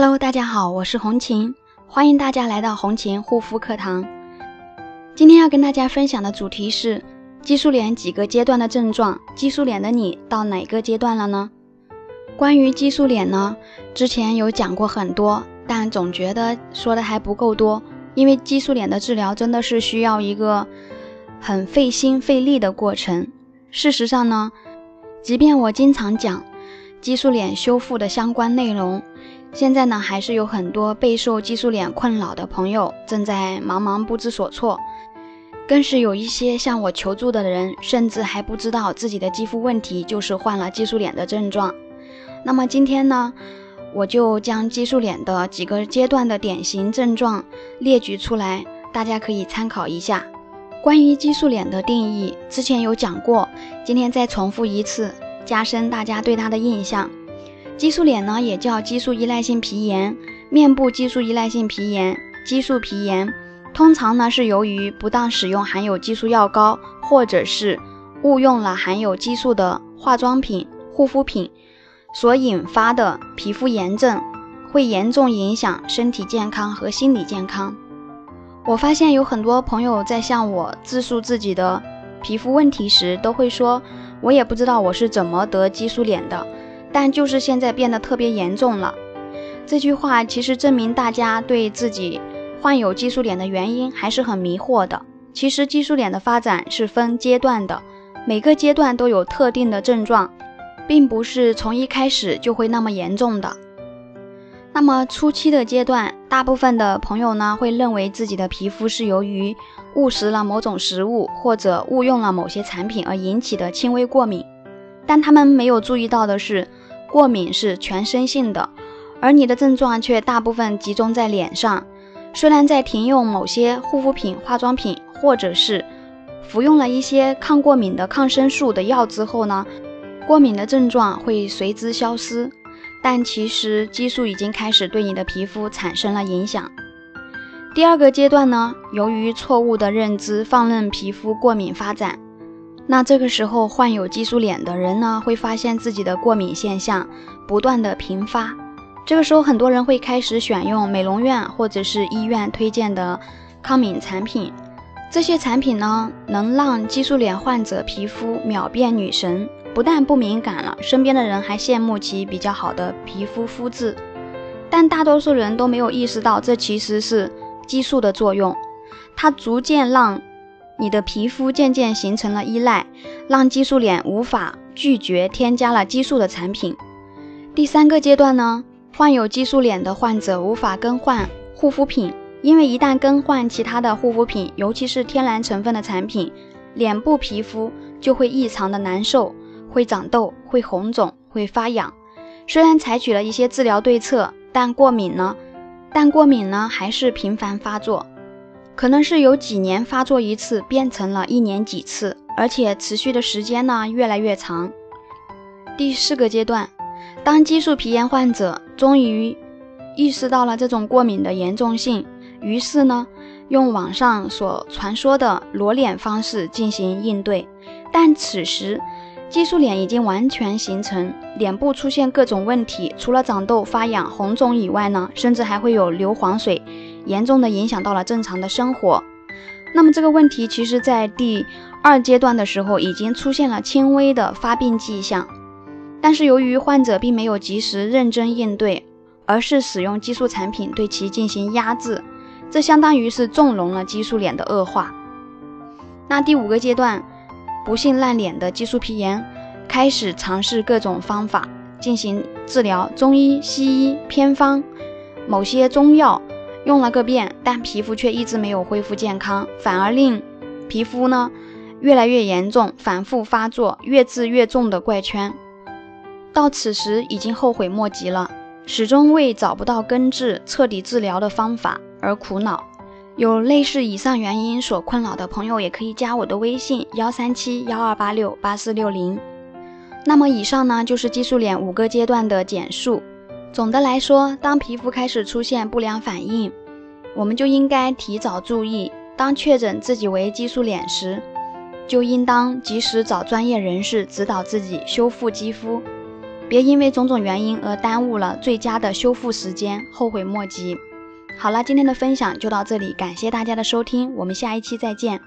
Hello，大家好，我是红琴，欢迎大家来到红琴护肤课堂。今天要跟大家分享的主题是激素脸几个阶段的症状，激素脸的你到哪个阶段了呢？关于激素脸呢，之前有讲过很多，但总觉得说的还不够多，因为激素脸的治疗真的是需要一个很费心费力的过程。事实上呢，即便我经常讲激素脸修复的相关内容。现在呢，还是有很多备受激素脸困扰的朋友正在茫茫不知所措，更是有一些向我求助的人，甚至还不知道自己的肌肤问题就是患了激素脸的症状。那么今天呢，我就将激素脸的几个阶段的典型症状列举出来，大家可以参考一下。关于激素脸的定义，之前有讲过，今天再重复一次，加深大家对它的印象。激素脸呢，也叫激素依赖性皮炎、面部激素依赖性皮炎、激素皮炎，通常呢是由于不当使用含有激素药膏，或者是误用了含有激素的化妆品、护肤品所引发的皮肤炎症，会严重影响身体健康和心理健康。我发现有很多朋友在向我自述自己的皮肤问题时，都会说：“我也不知道我是怎么得激素脸的。”但就是现在变得特别严重了。这句话其实证明大家对自己患有激素脸的原因还是很迷惑的。其实激素脸的发展是分阶段的，每个阶段都有特定的症状，并不是从一开始就会那么严重的。那么初期的阶段，大部分的朋友呢会认为自己的皮肤是由于误食了某种食物或者误用了某些产品而引起的轻微过敏，但他们没有注意到的是。过敏是全身性的，而你的症状却大部分集中在脸上。虽然在停用某些护肤品、化妆品，或者是服用了一些抗过敏的抗生素的药之后呢，过敏的症状会随之消失，但其实激素已经开始对你的皮肤产生了影响。第二个阶段呢，由于错误的认知，放任皮肤过敏发展。那这个时候患有激素脸的人呢，会发现自己的过敏现象不断的频发。这个时候，很多人会开始选用美容院或者是医院推荐的抗敏产品。这些产品呢，能让激素脸患者皮肤秒变女神，不但不敏感了，身边的人还羡慕其比较好的皮肤肤质。但大多数人都没有意识到，这其实是激素的作用，它逐渐让。你的皮肤渐渐形成了依赖，让激素脸无法拒绝添加了激素的产品。第三个阶段呢，患有激素脸的患者无法更换护肤品，因为一旦更换其他的护肤品，尤其是天然成分的产品，脸部皮肤就会异常的难受，会长痘，会红肿，会发痒。虽然采取了一些治疗对策，但过敏呢，但过敏呢还是频繁发作。可能是有几年发作一次，变成了一年几次，而且持续的时间呢越来越长。第四个阶段，当激素皮炎患者终于意识到了这种过敏的严重性，于是呢，用网上所传说的裸脸方式进行应对。但此时，激素脸已经完全形成，脸部出现各种问题，除了长痘、发痒、红肿以外呢，甚至还会有流黄水。严重的影响到了正常的生活。那么这个问题其实，在第二阶段的时候已经出现了轻微的发病迹象，但是由于患者并没有及时认真应对，而是使用激素产品对其进行压制，这相当于是纵容了激素脸的恶化。那第五个阶段，不幸烂脸的激素皮炎开始尝试各种方法进行治疗，中医、西医、偏方、某些中药。用了个遍，但皮肤却一直没有恢复健康，反而令皮肤呢越来越严重，反复发作，越治越重的怪圈。到此时已经后悔莫及了，始终为找不到根治、彻底治疗的方法而苦恼。有类似以上原因所困扰的朋友，也可以加我的微信幺三七幺二八六八四六零。那么以上呢就是激素脸五个阶段的简述。总的来说，当皮肤开始出现不良反应，我们就应该提早注意。当确诊自己为激素脸时，就应当及时找专业人士指导自己修复肌肤。别因为种种原因而耽误了最佳的修复时间，后悔莫及。好了，今天的分享就到这里，感谢大家的收听，我们下一期再见。